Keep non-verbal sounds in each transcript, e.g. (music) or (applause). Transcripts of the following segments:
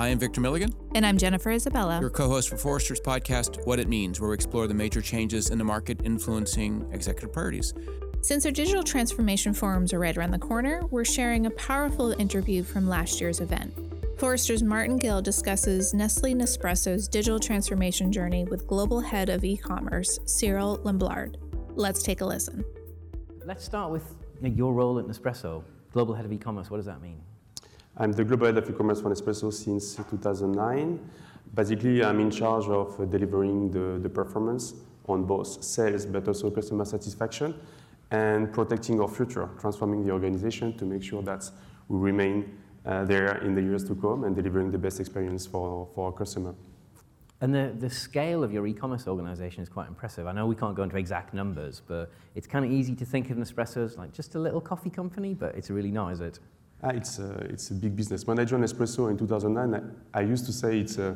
Hi, I'm Victor Milligan. And I'm Jennifer Isabella. Your co host for Forrester's podcast, What It Means, where we explore the major changes in the market influencing executive priorities. Since our digital transformation forums are right around the corner, we're sharing a powerful interview from last year's event. Forrester's Martin Gill discusses Nestle Nespresso's digital transformation journey with global head of e commerce, Cyril Lamblard. Let's take a listen. Let's start with your role at Nespresso, global head of e commerce. What does that mean? I'm the global head of e-commerce for Nespresso since 2009. Basically, I'm in charge of delivering the, the performance on both sales but also customer satisfaction and protecting our future, transforming the organization to make sure that we remain uh, there in the years to come and delivering the best experience for, for our customer. And the, the scale of your e-commerce organization is quite impressive. I know we can't go into exact numbers, but it's kind of easy to think of Nespresso as like just a little coffee company, but it's really not, is it? Ah, it's, a, it's a big business. When I joined Nespresso in 2009, I, I used to say it's, a,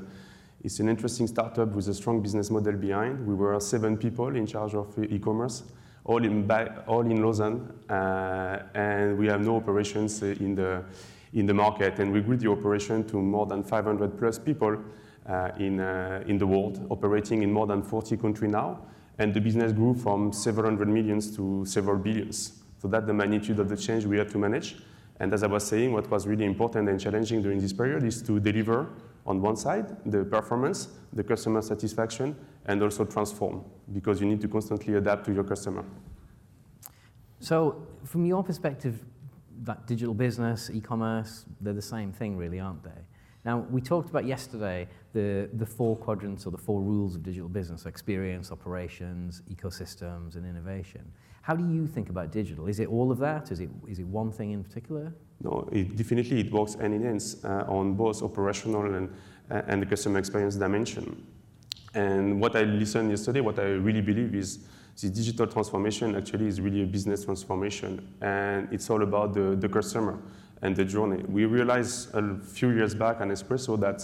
it's an interesting startup with a strong business model behind. We were seven people in charge of e-commerce, all in, all in Lausanne, uh, and we have no operations in the, in the market. And we grew the operation to more than 500 plus people uh, in, uh, in the world, operating in more than 40 countries now. And the business grew from several hundred millions to several billions. So that's the magnitude of the change we had to manage. And as I was saying, what was really important and challenging during this period is to deliver on one side the performance, the customer satisfaction, and also transform because you need to constantly adapt to your customer. So, from your perspective, that digital business, e-commerce, they're the same thing, really, aren't they? Now, we talked about yesterday the, the four quadrants or the four rules of digital business experience, operations, ecosystems, and innovation. How do you think about digital? Is it all of that? Is it, is it one thing in particular? No, it definitely it works hand in hand uh, on both operational and, uh, and the customer experience dimension. And what I listened yesterday, what I really believe is the digital transformation actually is really a business transformation. And it's all about the, the customer and the journey. We realized a few years back at Nespresso that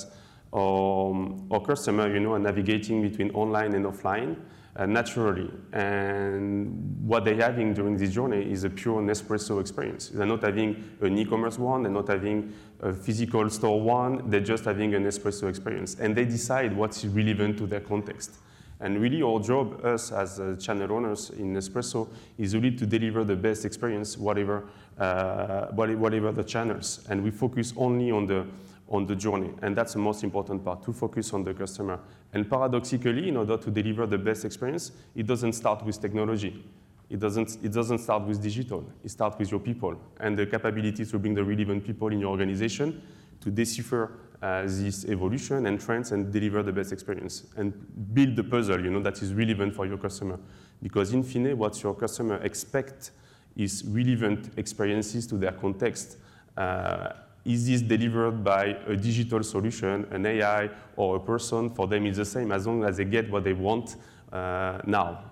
um, our customer, you know, are navigating between online and offline uh, naturally. And what they're having during this journey is a pure Nespresso experience. They're not having an e-commerce one, they're not having a physical store one, they're just having an Nespresso experience. And they decide what's relevant to their context. And really our job, us as uh, channel owners in Nespresso, is really to deliver the best experience, whatever, uh, whatever the channels. And we focus only on the, on the journey. And that's the most important part, to focus on the customer. And paradoxically, in order to deliver the best experience, it doesn't start with technology. It doesn't, it doesn't start with digital. It starts with your people and the capability to bring the relevant people in your organization to decipher uh, this evolution and trends and deliver the best experience and build the puzzle you know, that is relevant for your customer. Because in fine, what your customer expect is relevant experiences to their context. Uh, is this delivered by a digital solution, an AI, or a person? For them, it's the same as long as they get what they want uh, now.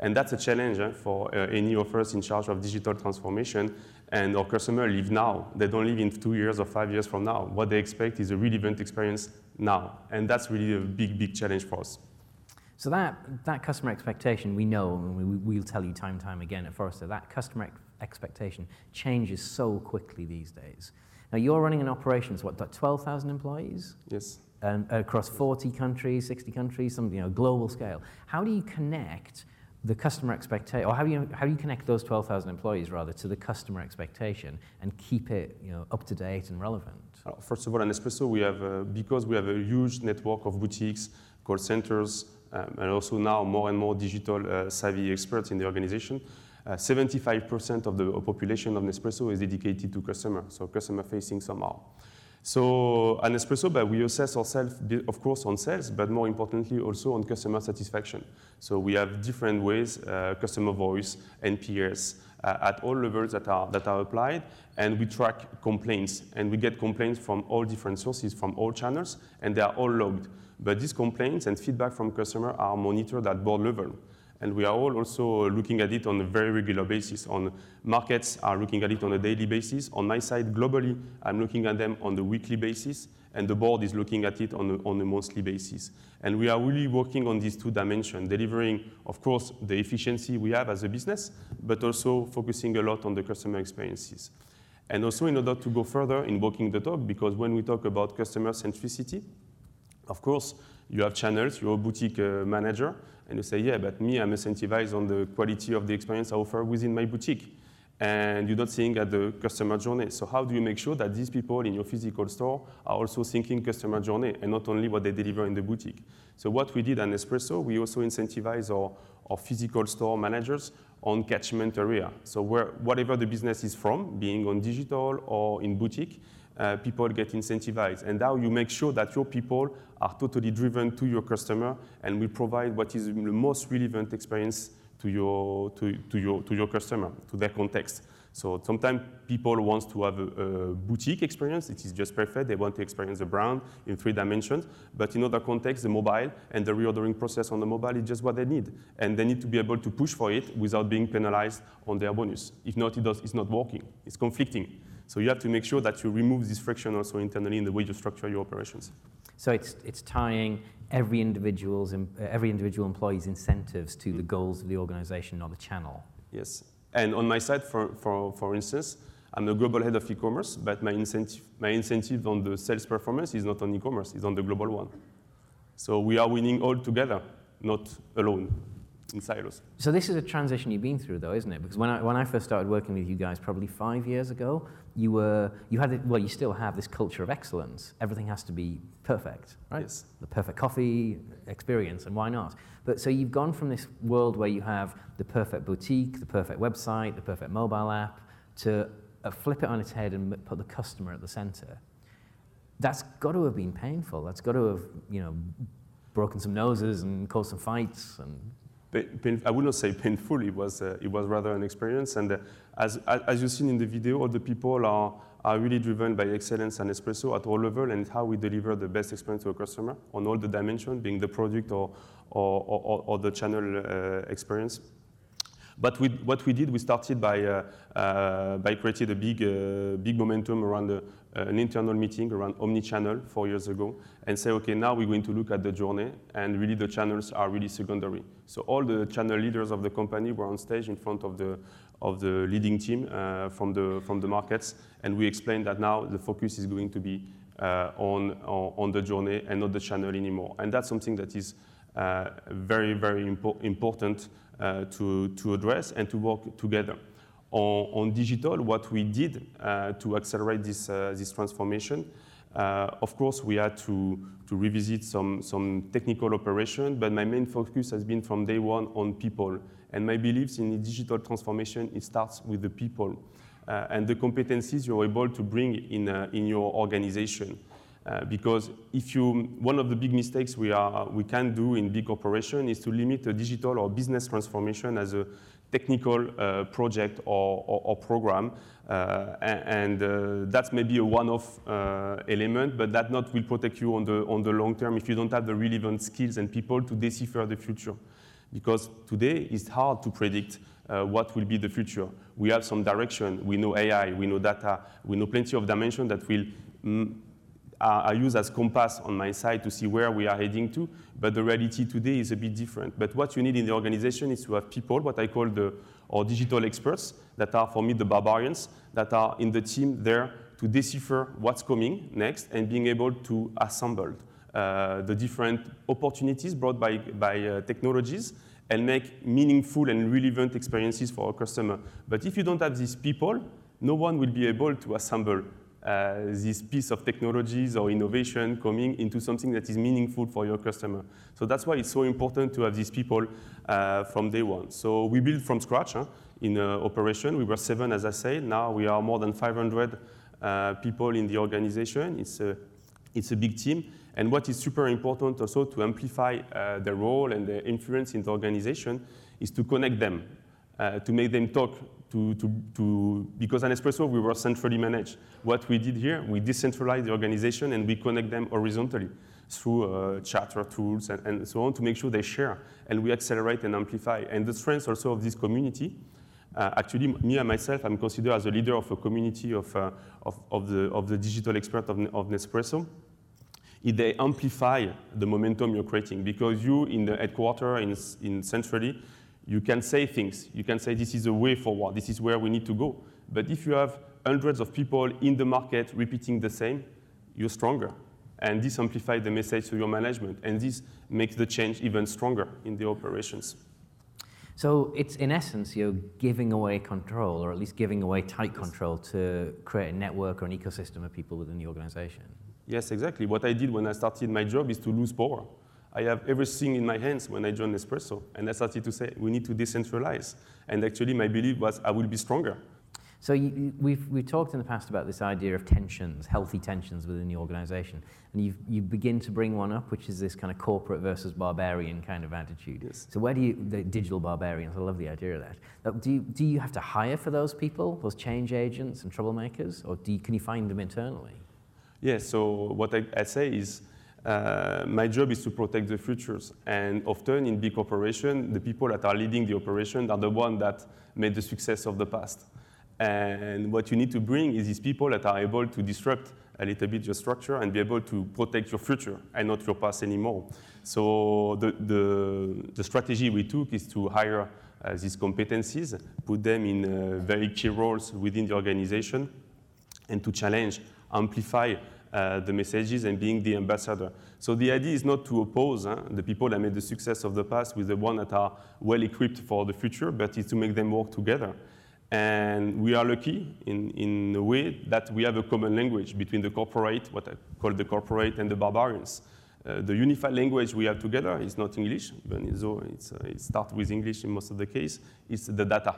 And that's a challenge eh, for uh, any of us in charge of digital transformation. And our customers live now. They don't live in two years or five years from now. What they expect is a relevant experience now. And that's really a big, big challenge for us. So that, that customer expectation, we know, and we, we'll tell you time and time again at Forrester, that customer expectation changes so quickly these days. Now, you're running an operation, it's what, 12,000 employees? Yes. And across 40 countries, 60 countries, some you know, global scale. How do you connect the customer expectation, or how do you how do you connect those 12,000 employees rather to the customer expectation and keep it you know up to date and relevant? First of all, at Nespresso, we have uh, because we have a huge network of boutiques, call centers, um, and also now more and more digital uh, savvy experts in the organization. 75% uh, of the population of Nespresso is dedicated to customer, so customer facing somehow. So at Nespresso, but we assess ourselves, of course, on sales, but more importantly, also on customer satisfaction. So we have different ways, uh, customer voice, NPS, uh, at all levels that are, that are applied, and we track complaints. And we get complaints from all different sources, from all channels, and they are all logged. But these complaints and feedback from customers are monitored at board level. And we are all also looking at it on a very regular basis. On markets are looking at it on a daily basis. On my side, globally, I'm looking at them on the weekly basis, and the board is looking at it on a, on a monthly basis. And we are really working on these two dimensions, delivering, of course, the efficiency we have as a business, but also focusing a lot on the customer experiences. And also in order to go further in walking the talk, because when we talk about customer centricity, of course, you have channels, you're a boutique uh, manager, and you say, yeah, but me, I'm incentivized on the quality of the experience I offer within my boutique. And you're not seeing at the customer journey. So how do you make sure that these people in your physical store are also thinking customer journey and not only what they deliver in the boutique? So what we did at Nespresso, we also incentivize our, our physical store managers on catchment area. So where, whatever the business is from, being on digital or in boutique, uh, people get incentivized. And now you make sure that your people are totally driven to your customer and will provide what is the most relevant experience to your, to, to your, to your customer, to their context. So sometimes people want to have a, a, boutique experience. It is just perfect. They want to experience the brand in three dimensions. But in other contexts, the mobile and the reordering process on the mobile is just what they need. And they need to be able to push for it without being penalized on their bonus. If not, it does, it's not working. It's conflicting. So you have to make sure that you remove this friction also internally in the way you structure your operations. So it's, it's tying every individual's, uh, every individual employee's incentives to the goals of the organization not the channel. Yes. And on my side, for, for, for instance, I'm the global head of e-commerce, but my incentive, my incentive on the sales performance is not on e-commerce, it's on the global one. So we are winning all together, not alone in silos. So this is a transition you've been through, though, isn't it? Because when I, when I first started working with you guys, probably five years ago, you were you had well, you still have this culture of excellence. Everything has to be perfect, right? Yes. The perfect coffee experience, and why not? But so you've gone from this world where you have the perfect boutique, the perfect website, the perfect mobile app, to uh, flip it on its head and put the customer at the center. That's got to have been painful. That's got to have you know broken some noses and caused some fights and Pain, I would not say painful, it was, uh, it was rather an experience. And uh, as, as you've seen in the video, all the people are, are really driven by excellence and espresso at all level and how we deliver the best experience to a customer on all the dimensions, being the product or, or, or, or the channel uh, experience. But we, what we did, we started by, uh, uh, by creating a big, uh, big momentum around an internal meeting around omni-channel four years ago and say, okay, now we're going to look at the journey and really the channels are really secondary. So all the channel leaders of the company were on stage in front of the, of the leading team uh, from, the, from the markets and we explained that now the focus is going to be uh, on, on, on, the journey and not the channel anymore. And that's something that is uh, very, very impo important to, to address and to work together. On, on digital, what we did uh, to accelerate this, uh, this transformation, uh, of course, we had to, to revisit some, some technical operation, but my main focus has been from day one on people. And my beliefs in digital transformation, it starts with the people uh, and the competencies you're able to bring in, uh, in your organization. Uh, because if you, one of the big mistakes we, are, we can do in big operation is to limit a digital or business transformation as a technical uh, project or, or, or program. Uh, and uh, that's maybe a one-off uh, element, but that not will protect you on the, on the long term if you don't have the relevant skills and people to decipher the future. Because today it's hard to predict uh, what will be the future. We have some direction. We know AI, we know data, we know plenty of dimensions that will mm, are, use as compass on my side to see where we are heading to, but the reality today is a bit different. But what you need in the organization is to have people, what I call the or digital experts, that are for me the barbarians, that are in the team there to decipher what's coming next and being able to assemble uh, the different opportunities brought by, by uh, technologies and make meaningful and relevant experiences for our customer. But if you don't have these people, no one will be able to assemble this piece of technologies or innovation coming into something that is meaningful for your customer. So that's why it's so important to have these people uh, from day one. So we build from scratch huh, in uh, operation. We were seven, as I said. Now we are more than 500 uh, people in the organization. It's a, it's a big team. And what is super important also to amplify uh, the role and the influence in the organization is to connect them, uh, to make them talk to, to, to, because at Nespresso we were centrally managed. What we did here, we decentralized the organization and we connect them horizontally through uh, charter tools and, and, so on to make sure they share and we accelerate and amplify. And the strength also of this community, uh, actually me and myself, I'm considered as a leader of a community of, uh, of, of, the, of the digital expert of, of Nespresso. If they amplify the momentum you're creating because you in the headquarters in, in centrally, you can say things. You can say this is a way forward. This is where we need to go. But if you have hundreds of people in the market repeating the same, you're stronger. And this amplifies the message to your management, and this makes the change even stronger in the operations. So it's in essence, you're giving away control, or at least giving away tight control to create a network or an ecosystem of people within the organization. Yes, exactly. What I did when I started my job is to lose power. I have everything in my hands when I joined Nespresso, and I started to say we need to decentralize. And actually, my belief was I will be stronger. So you, we've, we've talked in the past about this idea of tensions, healthy tensions within the organization. And you've, you begin to bring one up, which is this kind of corporate versus barbarian kind of attitude. Yes. So where do you, the digital barbarians, I love the idea of that. Do you, do you have to hire for those people, those change agents and troublemakers? Or do you, can you find them internally? Yes, so what I, I say is uh, my job is to protect the futures. And often in big operation, the people that are leading the operation are the ones that made the success of the past. And what you need to bring is these people that are able to disrupt a little bit your structure and be able to protect your future and not your past anymore. So the, the, the strategy we took is to hire uh, these competencies, put them in uh, very key roles within the organization, and to challenge, amplify uh, the messages and being the ambassador. So the idea is not to oppose huh, the people that made the success of the past with the ones that are well equipped for the future, but it's to make them work together. And we are lucky in, in a way that we have a common language between the corporate, what I call the corporate, and the barbarians. Uh, the unified language we have together is not English, even though uh, it starts with English in most of the case, it's the data.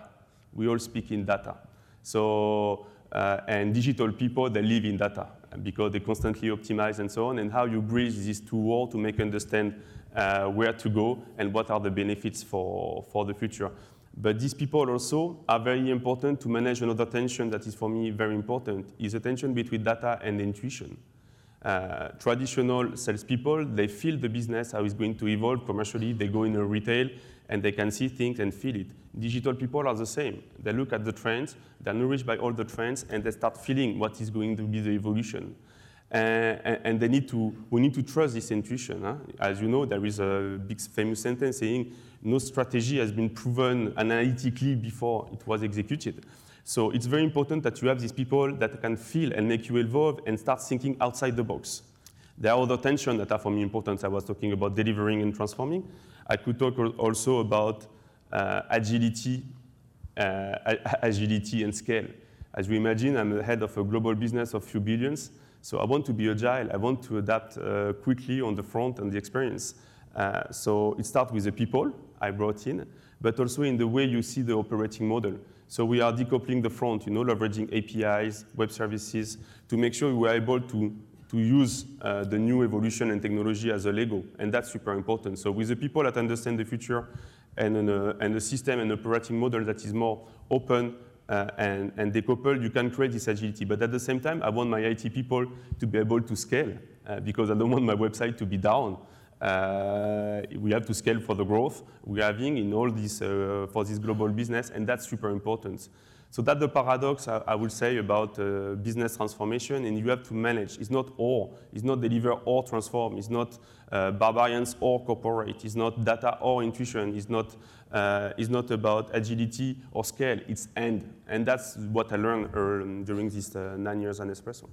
We all speak in data. So, uh, and digital people, they live in data because they constantly optimize and so on, and how you bridge these two worlds to make understand uh, where to go and what are the benefits for, for the future. But these people also are very important to manage another tension that is for me very important, is a tension between data and intuition. Uh, traditional salespeople, they feel the business, how it's going to evolve commercially. They go in a retail and they can see things and feel it. Digital people are the same. They look at the trends, they're nourished by all the trends, and they start feeling what is going to be the evolution. Uh, and, they need to, we need to trust this intuition. Huh? As you know, there is a big famous sentence saying, no strategy has been proven analytically before it was executed. So it's very important that you have these people that can feel and make you evolve and start thinking outside the box. There are other tensions that are for me important. I was talking about delivering and transforming. I could talk also about uh, agility, uh, agility and scale. As you imagine, I'm the head of a global business of few billions. So I want to be agile. I want to adapt uh, quickly on the front and the experience. Uh, so it starts with the people I brought in, but also in the way you see the operating model. So we are decoupling the front, you know, leveraging APIs, web services, to make sure we are able to, to use uh, the new evolution and technology as a Lego, and that's super important. So with the people that understand the future and, an, uh, and a system and operating model that is more open uh, and, and decoupled, you can create this agility. But at the same time, I want my IT people to be able to scale uh, because I don't want my website to be down. Uh, we have to scale for the growth we're having in all this uh, for this global business, and that's super important. So that's the paradox I, I would say about uh, business transformation, and you have to manage. It's not or, it's not deliver or transform. It's not uh, barbarians or corporate. It's not data or intuition. It's not, uh, it's not about agility or scale. It's end, and that's what I learned uh, during these nine years at Nespresso.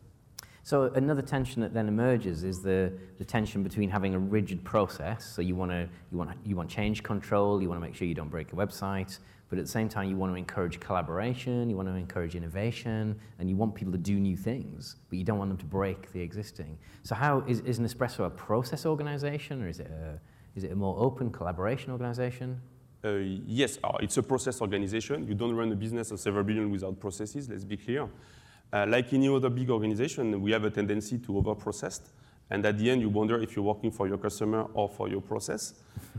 So another tension that then emerges is the, the tension between having a rigid process. So you want to you want you want change control. You want to make sure you don't break a website, but at the same time you want to encourage collaboration. You want to encourage innovation, and you want people to do new things, but you don't want them to break the existing. So how is is Nespresso a process organization, or is it a is it a more open collaboration organization? Uh, yes, uh, it's a process organization. You don't run a business of several billion without processes. Let's be clear. Uh, like any other big organization, we have a tendency to over-process. And at the end, you wonder if you're working for your customer or for your process.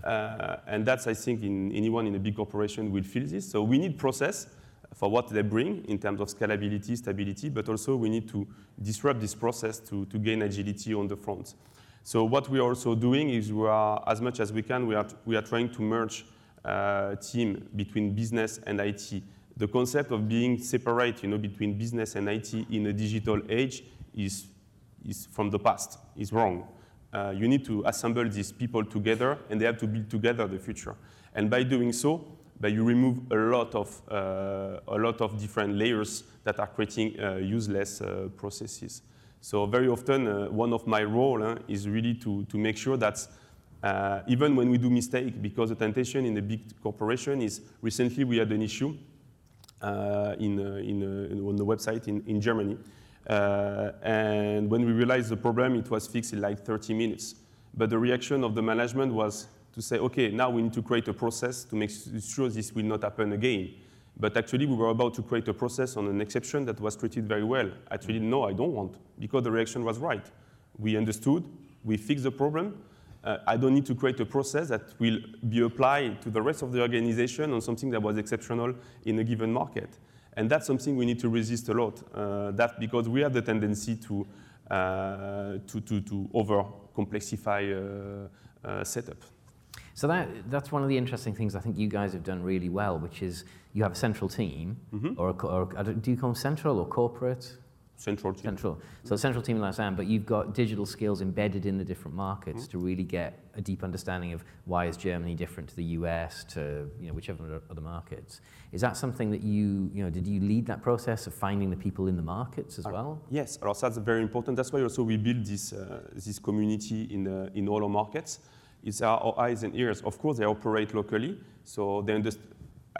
Uh, and that's, I think, in, anyone in a big corporation will feel this. So we need process for what they bring in terms of scalability, stability, but also we need to disrupt this process to, to gain agility on the front. So what we are also doing is we are, as much as we can, we are, we are trying to merge uh, team between business and IT the concept of being separate you know, between business and IT in a digital age is, is from the past, is wrong. Uh, you need to assemble these people together and they have to build together the future. And by doing so, but you remove a lot of, uh, a lot of different layers that are creating uh, useless uh, processes. So very often, uh, one of my role uh, is really to, to make sure that uh, even when we do mistake, because the temptation in a big corporation is recently we had an issue in, in, on the website in, in Germany. And when we realized the problem, it was fixed in like 30 minutes. But the reaction of the management was to say, okay, now we need to create a process to make sure this will not happen again. But actually, we were about to create a process on an exception that was treated very well. Actually, no, I don't want, because the reaction was right. We understood, we fixed the problem. Uh, I don't need to create a process that will be applied to the rest of the organization on something that was exceptional in a given market. And that's something we need to resist a lot. Uh, that's because we have the tendency to, uh, to, to, to over complexify uh, uh, setup. So that, that's one of the interesting things I think you guys have done really well, which is you have a central team, mm-hmm. or, a, or do you call them central or corporate? Central team. Central. So central team in Lausanne, but you've got digital skills embedded in the different markets mm-hmm. to really get a deep understanding of why is Germany different to the US, to you know whichever other markets. Is that something that you you know did you lead that process of finding the people in the markets as uh, well? Yes, also that's very important. That's why also we build this uh, this community in uh, in all our markets. It's our eyes and ears. Of course, they operate locally, so they understand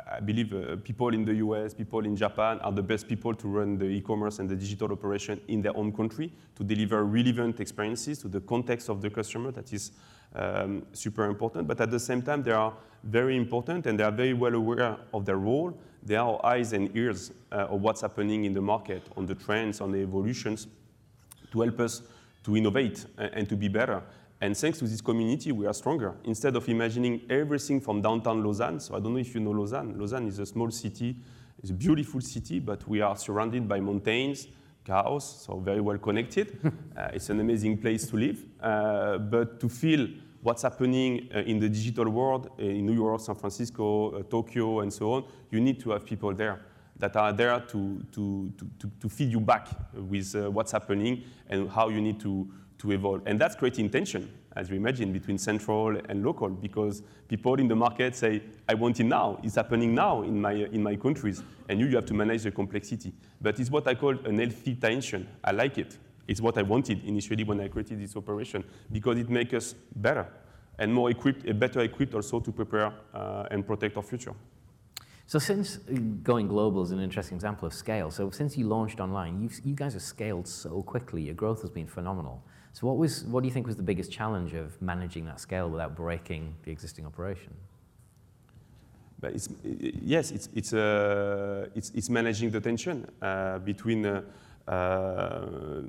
I believe uh, people in the US, people in Japan are the best people to run the e-commerce and the digital operation in their own country to deliver relevant experiences to the context of the customer. That is um, super important. But at the same time, they are very important and they are very well aware of their role. They are eyes and ears uh, of what's happening in the market, on the trends, on the evolutions, to help us to innovate and, and to be better. And thanks to this community, we are stronger. Instead of imagining everything from downtown Lausanne, so I don't know if you know Lausanne. Lausanne is a small city, it's a beautiful city, but we are surrounded by mountains, chaos, so very well connected. (laughs) uh, it's an amazing place to live. Uh, but to feel what's happening uh, in the digital world, uh, in New York, San Francisco, uh, Tokyo, and so on, you need to have people there that are there to, to, to, to feed you back with uh, what's happening and how you need to, to evolve. And that's creating tension, as you imagine, between central and local, because people in the market say, I want it now, it's happening now in my, in my countries, and you, you have to manage the complexity. But it's what I call an healthy tension. I like it. It's what I wanted initially when I created this operation, because it makes us better and more equipped, better equipped also to prepare uh, and protect our future. So since uh, going global is an interesting example of scale, so since you launched online, you guys have scaled so quickly, your growth has been phenomenal. So what, was, what do you think was the biggest challenge of managing that scale without breaking the existing operation? But it's, yes, it's, it's, uh, it's, it's managing the tension uh, between, uh, uh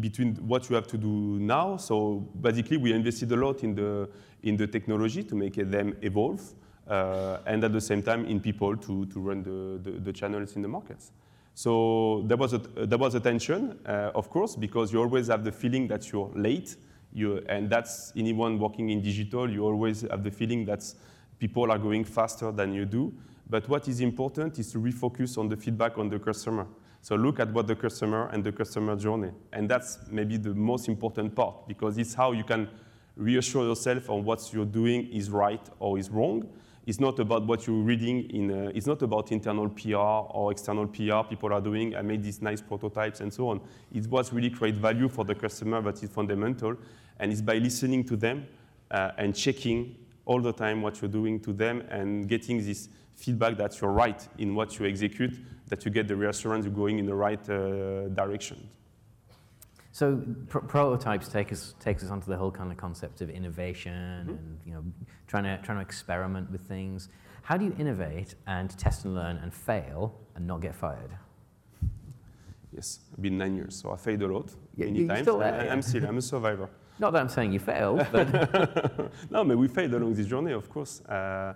between what you have to do now. So basically, we invested a lot in the, in the technology to make them evolve, uh, and at the same time in people to, to run the, the, the channels in the markets. So there was a, there was a tension, uh, of course, because you always have the feeling that you're late. You, and that's anyone working in digital, you always have the feeling that people are going faster than you do. But what is important is to refocus on the feedback on the customer. So look at what the customer and the customer journey. And that's maybe the most important part because it's how you can reassure yourself on what you're doing is right or is wrong it's not about what you're reading in, uh, it's not about internal PR or external PR people are doing. I made these nice prototypes and so on. It's what really creates value for the customer that is fundamental. And it's by listening to them uh, and checking all the time what you're doing to them and getting this feedback that you're right in what you execute, that you get the reassurance you're going in the right uh, direction. So pr prototypes take us takes us onto the whole kind of concept of innovation mm -hmm. and you know trying to trying to experiment with things. How do you innovate and test and learn and fail and not get fired? Yes, I've been nine years, so I failed a lot yeah, many times. Still there, I, am still I'm a survivor. (laughs) Not that I'm saying you failed, but (laughs) no, but we failed along this journey, of course. Uh,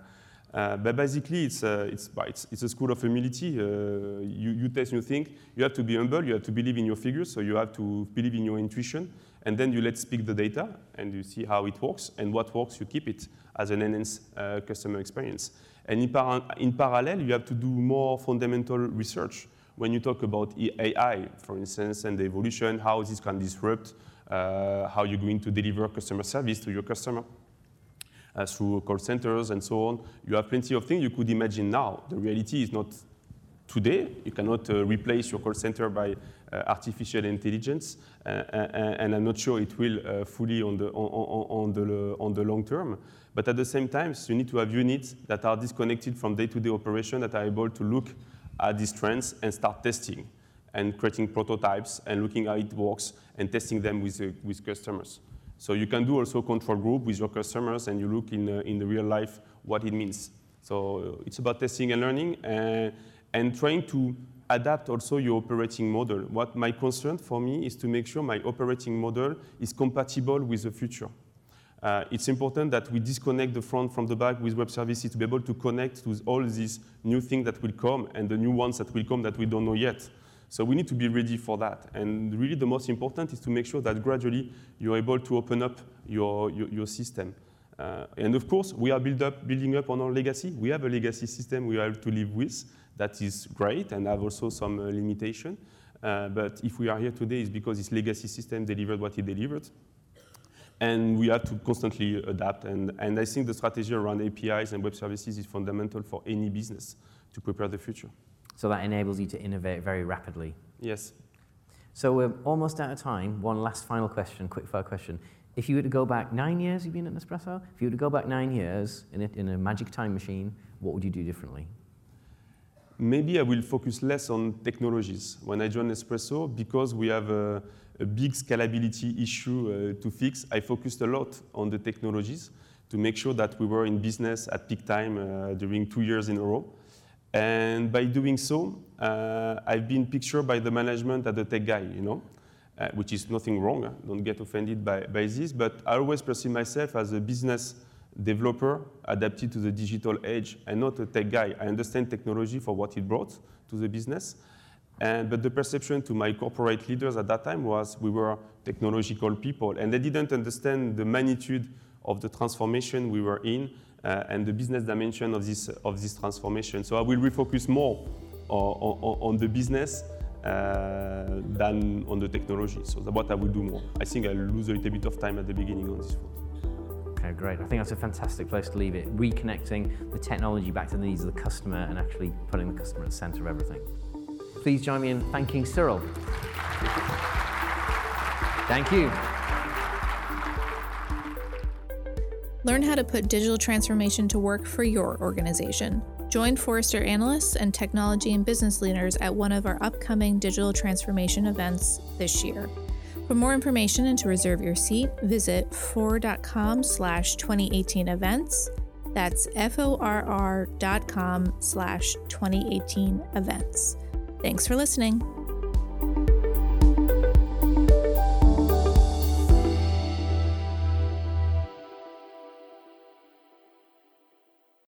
uh, but basically, it's, uh, it's, it's, it's, a school of humility. Uh, you, you test new things. You have to be humble. You have to believe in your figures. So you have to believe in your intuition. And then you let speak the data, and you see how it works. And what works, you keep it as an enhanced uh, customer experience. And in, par in parallel, you have to do more fundamental research. When you talk about AI, for instance, and the evolution, how this can disrupt uh, how you're going to deliver customer service to your customer. Uh, through call centers and so on. You have plenty of things you could imagine now. The reality is not today. You cannot uh, replace your call center by uh, artificial intelligence, uh, and I'm not sure it will uh, fully on the, on, on, the, on the long term. But at the same time, you need to have units that are disconnected from day-to-day operation that are able to look at these trends and start testing and creating prototypes and looking how it works and testing them with, uh, with customers. So you can do also control group with your customers and you look in, uh, in the real life what it means. So it's about testing and learning and, and trying to adapt also your operating model. What my concern for me is to make sure my operating model is compatible with the future. Uh, it's important that we disconnect the front from the back with web services to be able to connect to all these new things that will come and the new ones that will come that we don't know yet. So we need to be ready for that. And really the most important is to make sure that gradually you're able to open up your, your, your system. Uh, and of course, we are build up, building up on our legacy. We have a legacy system we have to live with that is great and have also some uh, limitation. Uh, but if we are here today, it's because this legacy system delivered what it delivered. And we have to constantly adapt. And, and I think the strategy around APIs and web services is fundamental for any business to prepare the future. So that enables you to innovate very rapidly. Yes. So we're almost out of time. One last final question, quick fire question. If you were to go back nine years, you've been at Nespresso. If you were to go back nine years in a, in a magic time machine, what would you do differently? Maybe I will focus less on technologies when I joined Nespresso because we have a, a big scalability issue uh, to fix. I focused a lot on the technologies to make sure that we were in business at peak time uh, during two years in a row. And by doing so, uh, I've been pictured by the management as a tech guy, you know uh, which is nothing wrong. Don't get offended by, by this. But I always perceive myself as a business developer adapted to the digital age and not a tech guy. I understand technology for what it brought to the business. And, but the perception to my corporate leaders at that time was we were technological people, and they didn't understand the magnitude of the transformation we were in uh, and the business dimension of this, of this transformation. So I will refocus more on, on, on the business uh, than on the technology. So that's what I will do more. I think I'll lose a little bit of time at the beginning on this front. Okay, great. I think that's a fantastic place to leave it. Reconnecting the technology back to the needs of the customer and actually putting the customer at the center of everything. Please join me in thanking Cyril. Thank you. Learn how to put digital transformation to work for your organization. Join Forrester analysts and technology and business leaders at one of our upcoming digital transformation events this year. For more information and to reserve your seat, visit forr.com slash 2018 events. That's F-O-R-R dot com slash 2018 events. Thanks for listening.